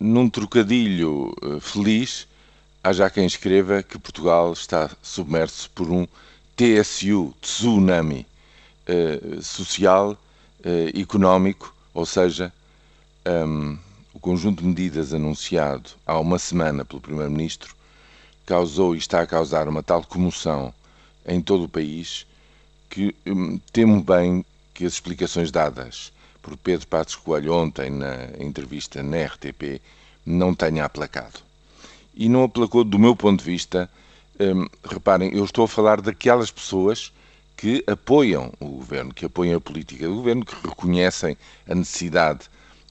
num trocadilho uh, feliz, há já quem escreva que Portugal está submerso por um TSU, tsunami, uh, social, uh, económico, ou seja, um, o conjunto de medidas anunciado há uma semana pelo Primeiro-Ministro causou e está a causar uma tal comoção em todo o país que um, temo bem que as explicações dadas por Pedro Passos Coelho ontem na entrevista na RTP não tenha aplacado. E não aplacou do meu ponto de vista, um, reparem, eu estou a falar daquelas pessoas que apoiam o governo, que apoiam a política do governo, que reconhecem a necessidade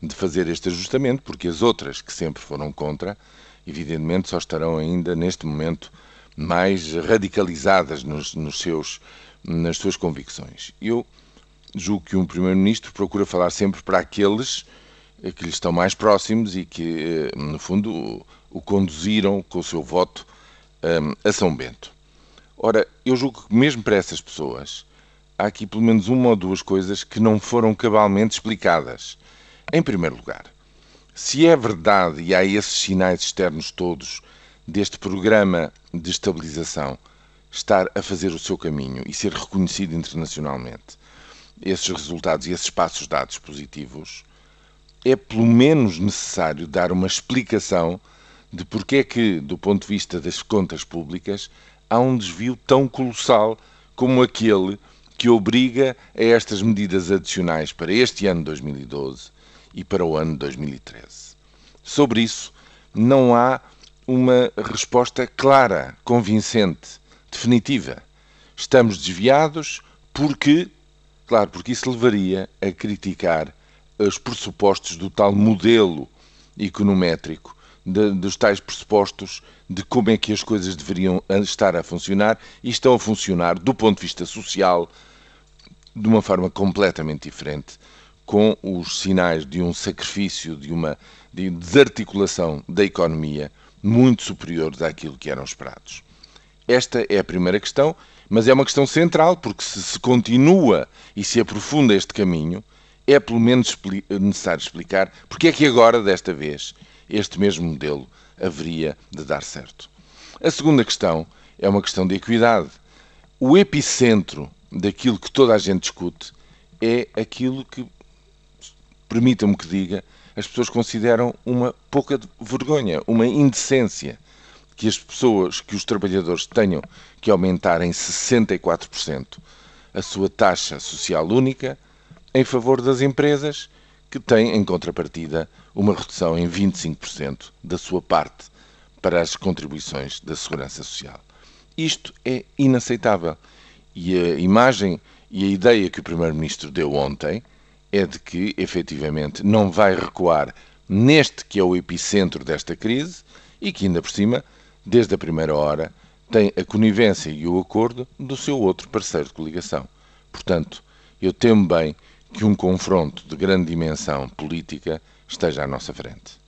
de fazer este ajustamento, porque as outras que sempre foram contra, evidentemente só estarão ainda neste momento mais radicalizadas nos, nos seus, nas suas convicções. Eu julgo que um Primeiro-Ministro procura falar sempre para aqueles que lhe estão mais próximos e que, no fundo, o conduziram com o seu voto um, a São Bento. Ora, eu julgo que mesmo para essas pessoas há aqui pelo menos uma ou duas coisas que não foram cabalmente explicadas. Em primeiro lugar, se é verdade e há esses sinais externos todos deste programa de estabilização estar a fazer o seu caminho e ser reconhecido internacionalmente, esses resultados e esses passos dados positivos, é pelo menos necessário dar uma explicação de porque é que, do ponto de vista das contas públicas, há um desvio tão colossal como aquele que obriga a estas medidas adicionais para este ano 2012 e para o ano 2013. Sobre isso, não há uma resposta clara, convincente, definitiva. Estamos desviados porque, claro, porque isso levaria a criticar os pressupostos do tal modelo econométrico, de, dos tais pressupostos de como é que as coisas deveriam estar a funcionar e estão a funcionar do ponto de vista social de uma forma completamente diferente com os sinais de um sacrifício, de uma de desarticulação da economia muito superiores àquilo que eram esperados. Esta é a primeira questão, mas é uma questão central, porque se se continua e se aprofunda este caminho, é pelo menos necessário explicar porque é que agora, desta vez, este mesmo modelo haveria de dar certo. A segunda questão é uma questão de equidade. O epicentro daquilo que toda a gente discute é aquilo que permitam-me que diga, as pessoas consideram uma pouca vergonha, uma indecência que as pessoas, que os trabalhadores tenham que aumentar em 64% a sua taxa social única em favor das empresas que têm, em contrapartida, uma redução em 25% da sua parte para as contribuições da Segurança Social. Isto é inaceitável. E a imagem e a ideia que o Primeiro-Ministro deu ontem é de que, efetivamente, não vai recuar neste que é o epicentro desta crise e que, ainda por cima, desde a primeira hora, tem a conivência e o acordo do seu outro parceiro de coligação. Portanto, eu temo bem que um confronto de grande dimensão política esteja à nossa frente.